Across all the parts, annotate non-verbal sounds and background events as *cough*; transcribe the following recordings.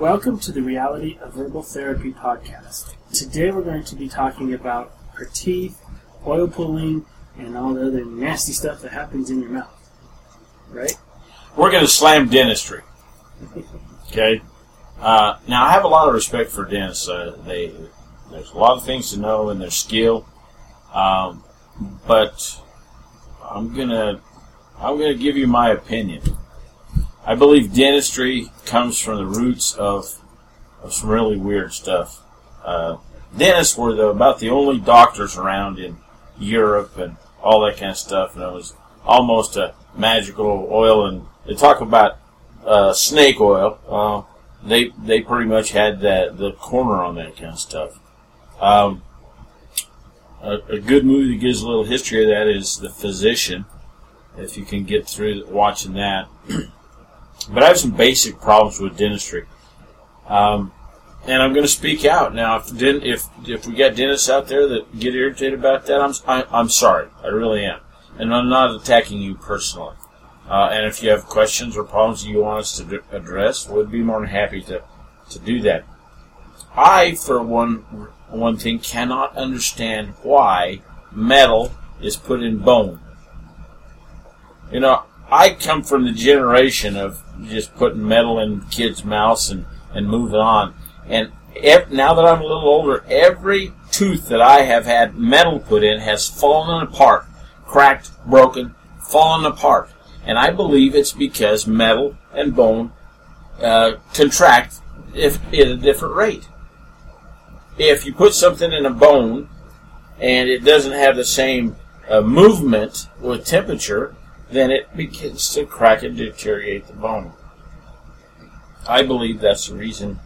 Welcome to the Reality of Verbal Therapy podcast. Today we're going to be talking about our teeth, oil pulling, and all the other nasty stuff that happens in your mouth. Right? We're going to slam dentistry. Okay. Uh, now I have a lot of respect for dentists. Uh, they there's a lot of things to know in their skill, um, but I'm gonna I'm gonna give you my opinion. I believe dentistry comes from the roots of of some really weird stuff. Uh, dentists were the, about the only doctors around in Europe and all that kind of stuff, and it was almost a magical oil. And they talk about uh, snake oil. Uh, they they pretty much had that the corner on that kind of stuff. Um, a, a good movie that gives a little history of that is The Physician. If you can get through watching that, *clears throat* but I have some basic problems with dentistry. Um, and I'm going to speak out now. If if if we got dentists out there that get irritated about that, I'm I, am i am sorry. I really am, and I'm not attacking you personally. Uh, and if you have questions or problems you want us to d- address, we'd be more than happy to to do that. I, for one one thing, cannot understand why metal is put in bone. You know, I come from the generation of just putting metal in kids' mouths and, and moving on. And now that I'm a little older, every tooth that I have had metal put in has fallen apart, cracked, broken, fallen apart. And I believe it's because metal and bone uh, contract if, at a different rate. If you put something in a bone and it doesn't have the same uh, movement with temperature, then it begins to crack and deteriorate the bone. I believe that's the reason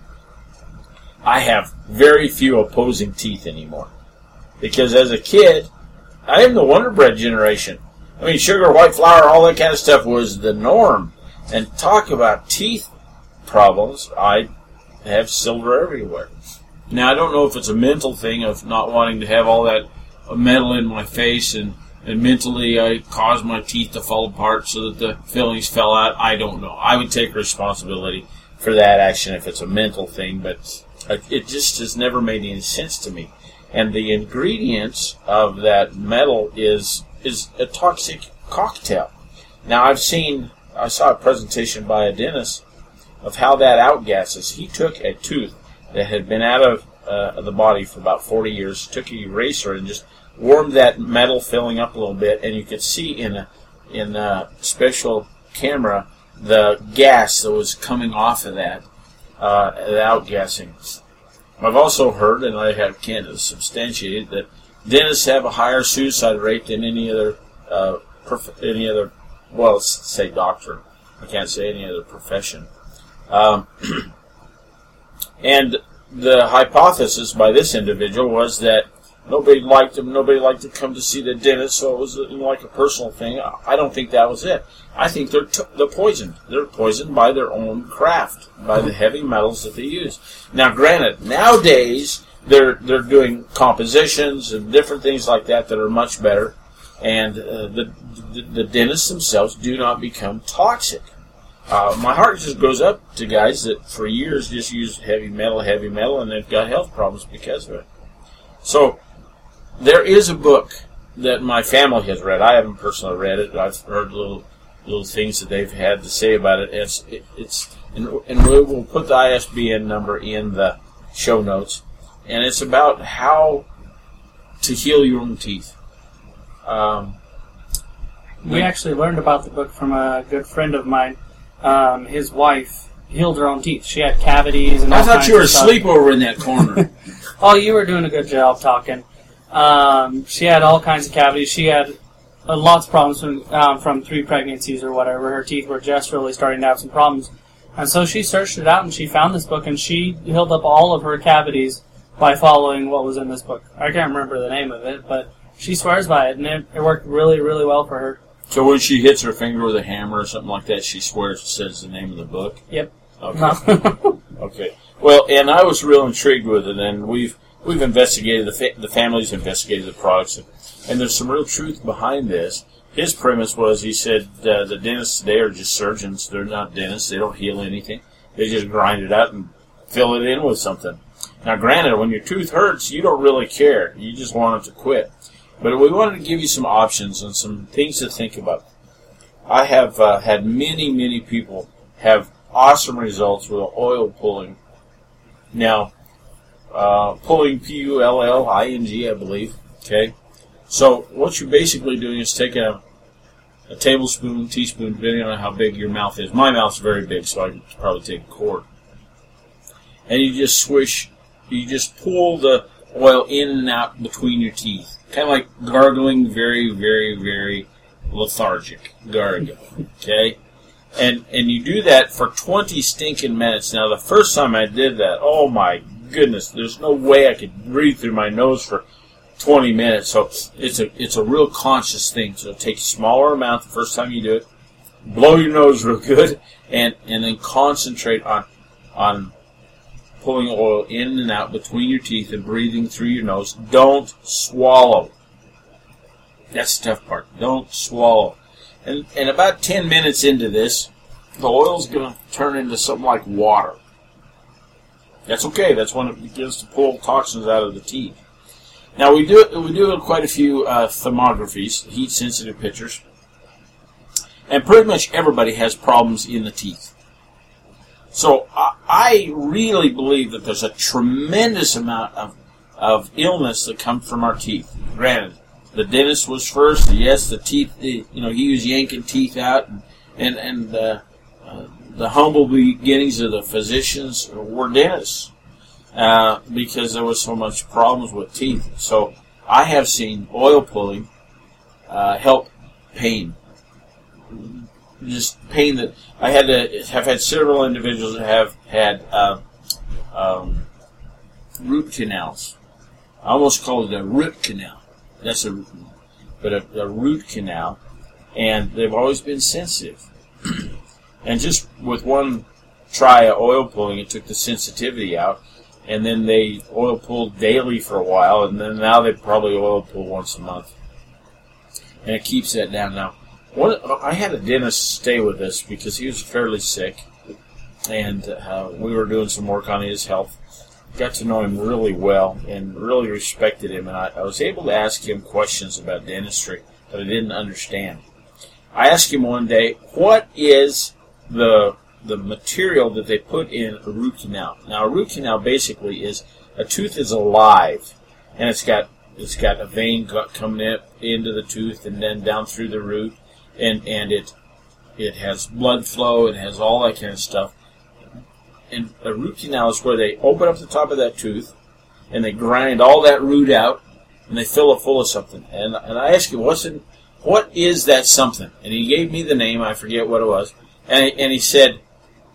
I have very few opposing teeth anymore. Because as a kid, I am the Wonder Bread generation. I mean, sugar, white flour, all that kind of stuff was the norm. And talk about teeth problems, I have silver everywhere. Now, I don't know if it's a mental thing of not wanting to have all that metal in my face and and mentally I caused my teeth to fall apart so that the fillings fell out. I don't know. I would take responsibility for that action if it's a mental thing, but it just has never made any sense to me. And the ingredients of that metal is is a toxic cocktail. Now I've seen I saw a presentation by a dentist of how that outgasses. He took a tooth that had been out of uh, the body for about 40 years, took an eraser and just warmed that metal filling up a little bit, and you could see in a in a special camera the gas that was coming off of that, uh, the outgassing. I've also heard, and I have can't substantiate that dentists have a higher suicide rate than any other uh, prof- any other well, say doctor. I can't say any other profession. Um, *clears throat* and the hypothesis by this individual was that Nobody liked him. Nobody liked to come to see the dentist, so it was you know, like a personal thing. I don't think that was it. I think they're t- they're poisoned. They're poisoned by their own craft, by the heavy metals that they use. Now, granted, nowadays they're they're doing compositions and different things like that that are much better, and uh, the, the, the dentists themselves do not become toxic. Uh, my heart just goes up to guys that for years just use heavy metal, heavy metal, and they've got health problems because of it. So there is a book that my family has read. I haven't personally read it. I've heard little little things that they've had to say about it. It's it, it's and, and we will put the ISBN number in the show notes, and it's about how to heal your own teeth. Um, we actually learned about the book from a good friend of mine. Um, his wife healed her own teeth. She had cavities and. I all thought kinds you were asleep over in that corner. *laughs* Oh, you were doing a good job talking. Um, she had all kinds of cavities. She had uh, lots of problems from, um, from three pregnancies or whatever. Her teeth were just really starting to have some problems. And so she searched it out and she found this book and she healed up all of her cavities by following what was in this book. I can't remember the name of it, but she swears by it and it, it worked really, really well for her. so when she hits her finger with a hammer or something like that, she swears it says the name of the book. Yep. Okay. *laughs* Okay. Well, and I was real intrigued with it, and we've we've investigated the fa- the family's investigated the products, and, and there's some real truth behind this. His premise was he said uh, the dentists today are just surgeons; they're not dentists. They don't heal anything. They just grind it out and fill it in with something. Now, granted, when your tooth hurts, you don't really care. You just want it to quit. But we wanted to give you some options and some things to think about. I have uh, had many, many people have awesome results with oil pulling. Now, uh, pulling P U L L I N G, I believe. Okay, so what you're basically doing is taking a, a tablespoon, teaspoon, depending on how big your mouth is. My mouth's very big, so I could probably take a quart, and you just swish. You just pull the oil in and out between your teeth, kind of like gargling, very, very, very lethargic gargle. Okay, and and you do that for 20 stinking minutes. Now, the first time I did that, oh my goodness, there's no way I could breathe through my nose for 20 minutes. So it's a it's a real conscious thing. So take a smaller amount the first time you do it, blow your nose real good, and and then concentrate on on pulling oil in and out between your teeth and breathing through your nose. Don't swallow. That's the tough part. Don't swallow. And, and about 10 minutes into this, the oil's going to turn into something like water. That's okay. That's when it begins to pull toxins out of the teeth. Now we do we do quite a few uh, thermographies, heat sensitive pictures, and pretty much everybody has problems in the teeth. So I, I really believe that there's a tremendous amount of of illness that comes from our teeth. Granted, the dentist was first. Yes, the teeth. The, you know, he was yanking teeth out, and and, and uh, the humble beginnings of the physicians were dentists uh, because there was so much problems with teeth. So I have seen oil pulling uh, help pain. Just pain that I had to have had several individuals that have had uh, um, root canals. I almost call it a root canal that's a, root but a, a root canal, and they've always been sensitive. And just with one try of oil pulling, it took the sensitivity out, and then they oil pulled daily for a while, and then now they probably oil pull once a month, and it keeps that down. Now, one, I had a dentist stay with us because he was fairly sick, and uh, we were doing some work on his health got to know him really well and really respected him, and I, I was able to ask him questions about dentistry that I didn't understand. I asked him one day, "What is the the material that they put in a root canal?" Now, a root canal basically is a tooth is alive, and it's got it's got a vein coming in, into the tooth and then down through the root, and and it it has blood flow, it has all that kind of stuff and a root canal is where they open up the top of that tooth and they grind all that root out and they fill it full of something. And and I asked him, what's in, what is that something? And he gave me the name. I forget what it was. And and he said,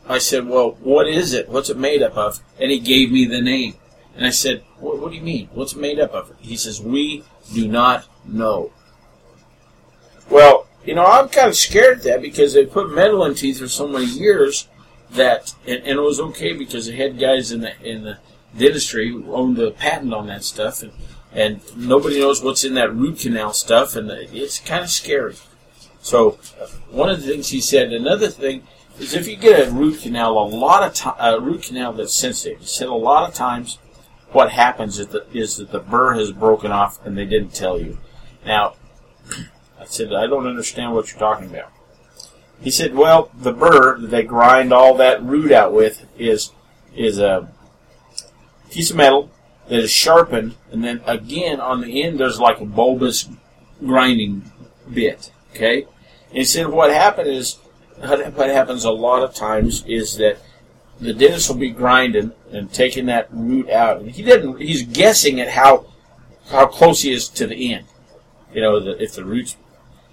I said, well, what is it? What's it made up of? And he gave me the name. And I said, what, what do you mean? What's it made up of? He says, we do not know. Well, you know, I'm kind of scared of that because they put metal in teeth for so many years that, and, and, it was okay because they had guys in the in the dentistry who owned the patent on that stuff, and and nobody knows what's in that root canal stuff, and it's kind of scary. So, one of the things he said, another thing is if you get a root canal, a lot of time, a root canal that's sensitive. He said a lot of times, what happens is that, is that the burr has broken off and they didn't tell you. Now, I said I don't understand what you're talking about. He said, well, the burr that they grind all that root out with is is a piece of metal that is sharpened, and then again on the end there's like a bulbous grinding bit. Okay, and he said what happened is what happens a lot of times is that the dentist will be grinding and taking that root out. And he didn't. He's guessing at how how close he is to the end. You know, the, if the root's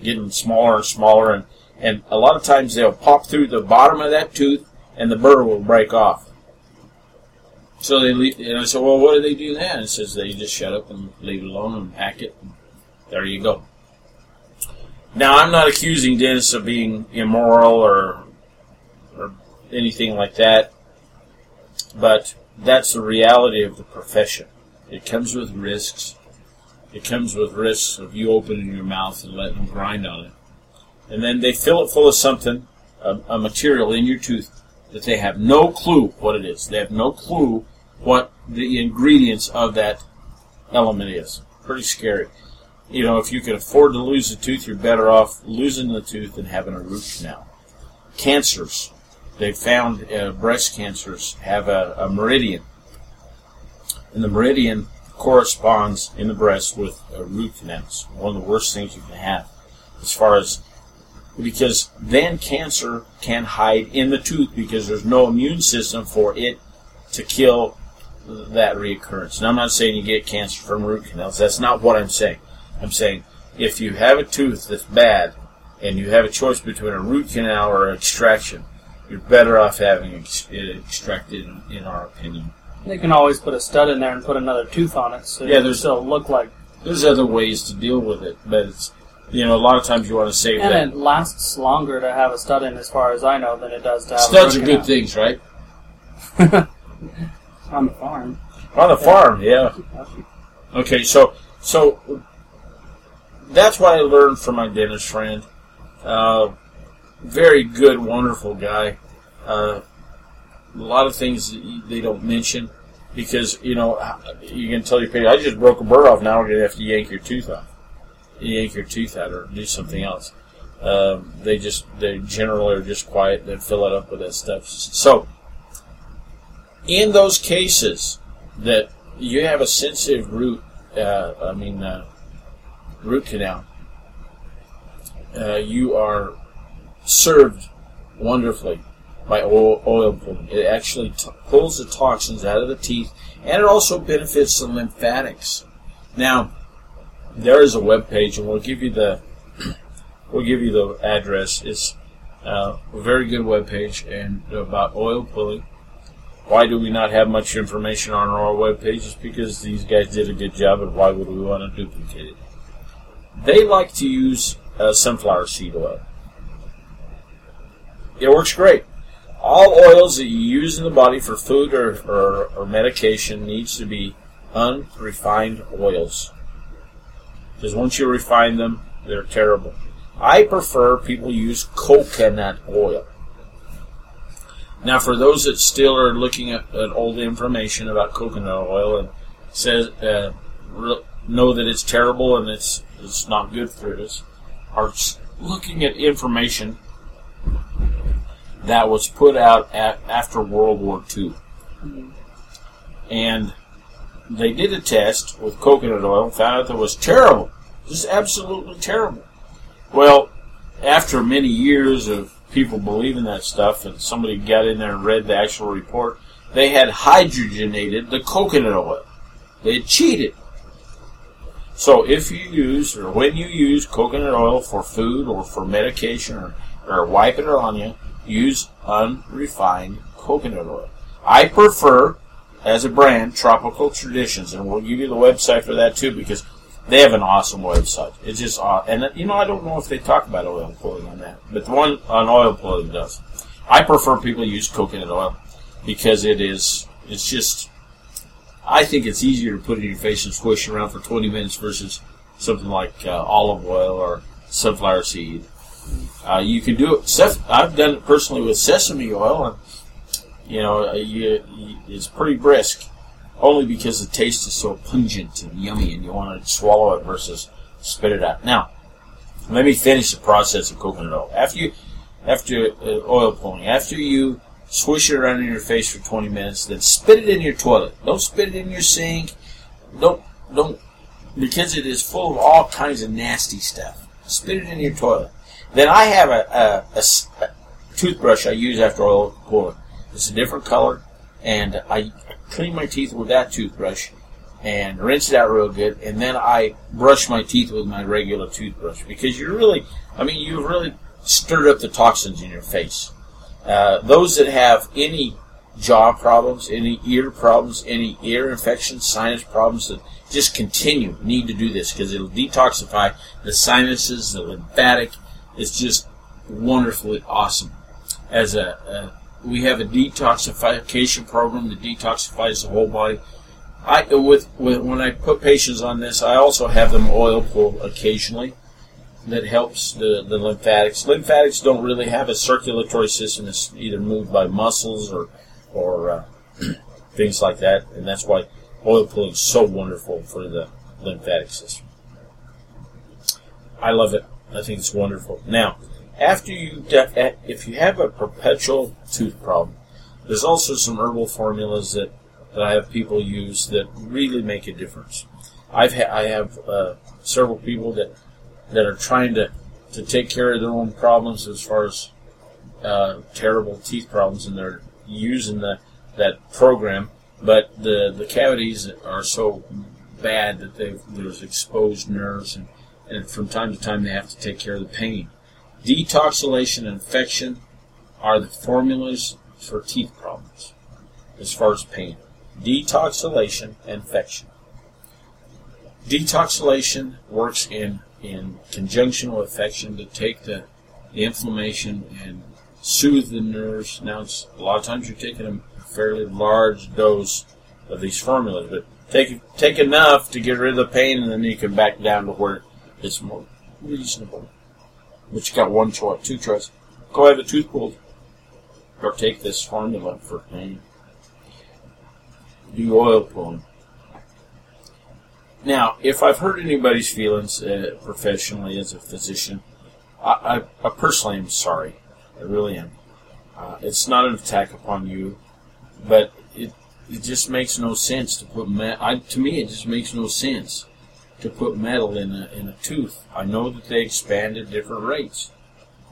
getting smaller and smaller, and and a lot of times they'll pop through the bottom of that tooth and the burr will break off. So they leave, and I said, well, what do they do then? It says they just shut up and leave it alone and pack it. And there you go. Now, I'm not accusing dentists of being immoral or, or anything like that, but that's the reality of the profession. It comes with risks. It comes with risks of you opening your mouth and letting them grind on it and then they fill it full of something, a, a material in your tooth that they have no clue what it is. They have no clue what the ingredients of that element is. Pretty scary. You know, if you can afford to lose a tooth, you're better off losing the tooth than having a root canal. Cancers. They found uh, breast cancers have a, a meridian. And the meridian corresponds in the breast with uh, root canals. One of the worst things you can have as far as because then cancer can hide in the tooth because there's no immune system for it to kill that reoccurrence. And I'm not saying you get cancer from root canals. That's not what I'm saying. I'm saying if you have a tooth that's bad and you have a choice between a root canal or extraction, you're better off having it extracted, in, in our opinion. They can always put a stud in there and put another tooth on it, so Yeah, it there's- still look like. There's other ways to deal with it, but it's you know a lot of times you want to save And that. it lasts longer to have a stud in, as far as I know, than it does to have Studs a are good things, right? *laughs* on the farm. On the farm, yeah. Okay, so so that's what I learned from my dentist friend. Uh, very good, wonderful guy. Uh, a lot of things they don't mention because you know you can tell your patient, "I just broke a burr off. Now we're going to have to yank your tooth off, yank your tooth out, or do something else." Um, they just they generally are just quiet. They fill it up with that stuff. So in those cases that you have a sensitive root, uh, I mean, uh, root canal, uh, you are served wonderfully by oil, oil pulling. It actually t- pulls the toxins out of the teeth, and it also benefits the lymphatics. Now, there is a web page, and we'll give you the *clears throat* we'll give you the address. It's uh, a very good web page and about oil pulling. Why do we not have much information on our web page? Because these guys did a good job, and why would we want to duplicate it? They like to use uh, sunflower seed oil. It works great. All oils that you use in the body for food or, or, or medication needs to be unrefined oils. Because once you refine them, they're terrible. I prefer people use coconut oil. Now, for those that still are looking at, at old information about coconut oil and says uh, re- know that it's terrible and it's it's not good for us, are looking at information that was put out at, after World War II, and they did a test with coconut oil and found out that it was terrible, just absolutely terrible. Well, after many years of people believing that stuff, and somebody got in there and read the actual report, they had hydrogenated the coconut oil. They had cheated. So if you use, or when you use coconut oil for food or for medication or, or wiping it on you, use unrefined coconut oil. I prefer, as a brand, Tropical Traditions, and we'll give you the website for that too because they have an awesome website. It's just, aw- and uh, you know, I don't know if they talk about oil pulling on that, but the one on oil pulling does. I prefer people use coconut oil because it is, it's just, I think it's easier to put in your face and squish around for 20 minutes versus something like uh, olive oil or sunflower seed. Uh, you can do it. I've done it personally with sesame oil, and you know, uh, you, you, it's pretty brisk. Only because the taste is so pungent and yummy, and you want to swallow it versus spit it out. Now, let me finish the process of coconut oil. After you, after uh, oil pulling, after you swish it around in your face for 20 minutes, then spit it in your toilet. Don't spit it in your sink. Don't don't because it is full of all kinds of nasty stuff. Spit it in your toilet. Then I have a toothbrush I use after oil pulling. It's a different color, and I clean my teeth with that toothbrush and rinse it out real good, and then I brush my teeth with my regular toothbrush because you're really, I mean, you've really stirred up the toxins in your face. Uh, those that have any jaw problems, any ear problems, any ear infections, sinus problems that just continue need to do this because it'll detoxify the sinuses, the lymphatic. It's just wonderfully awesome. As a, a we have a detoxification program that detoxifies the whole body. I with, with when I put patients on this, I also have them oil pull occasionally that helps the, the lymphatics. Lymphatics don't really have a circulatory system that's either moved by muscles or or uh, *clears throat* things like that, and that's why oil pulling is so wonderful for the lymphatic system. I love it. I think it's wonderful. Now, after you, if you have a perpetual tooth problem, there's also some herbal formulas that, that I have people use that really make a difference. I've ha- I have uh, several people that that are trying to, to take care of their own problems as far as uh, terrible teeth problems, and they're using the that program, but the the cavities are so bad that they there's exposed nerves, and, and from time to time they have to take care of the pain. Detoxalation and infection are the formulas for teeth problems as far as pain. Detoxalation and infection. Detoxalation works in, in conjunction with infection to take the, the inflammation and soothe the nerves. Now, a lot of times you're taking a fairly large dose of these formulas, but take take enough to get rid of the pain, and then you can back down to where it's more reasonable. But you got one choice, two choices. Go have a tooth pulled, or take this formula for pain. Do oil pulling. Now, if I've hurt anybody's feelings uh, professionally as a physician, I, I, I, personally am sorry. I really am. Uh, it's not an attack upon you, but it it just makes no sense to put metal. To me, it just makes no sense to put metal in a in a tooth. I know that they expand at different rates,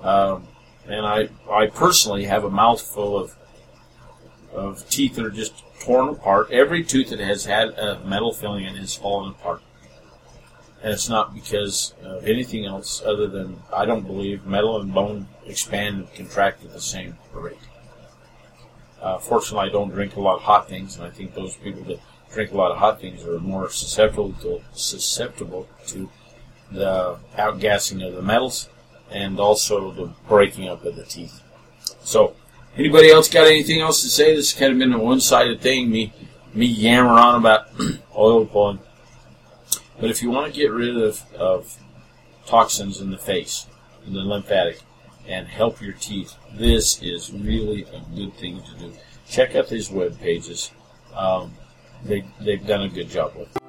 um, and I I personally have a mouthful of of teeth that are just torn apart. Every tooth that has had a metal filling in has fallen apart. And it's not because of anything else other than I don't believe metal and bone expand and contract at the same rate. Uh, fortunately, I don't drink a lot of hot things, and I think those people that drink a lot of hot things are more susceptible to, susceptible to the outgassing of the metals and also the breaking up of the teeth. So, Anybody else got anything else to say? This has kind of been a one-sided thing, me me yammer on about *clears throat* oil pulling. But if you want to get rid of, of toxins in the face, in the lymphatic, and help your teeth, this is really a good thing to do. Check out these web pages. Um, they, they've done a good job with it.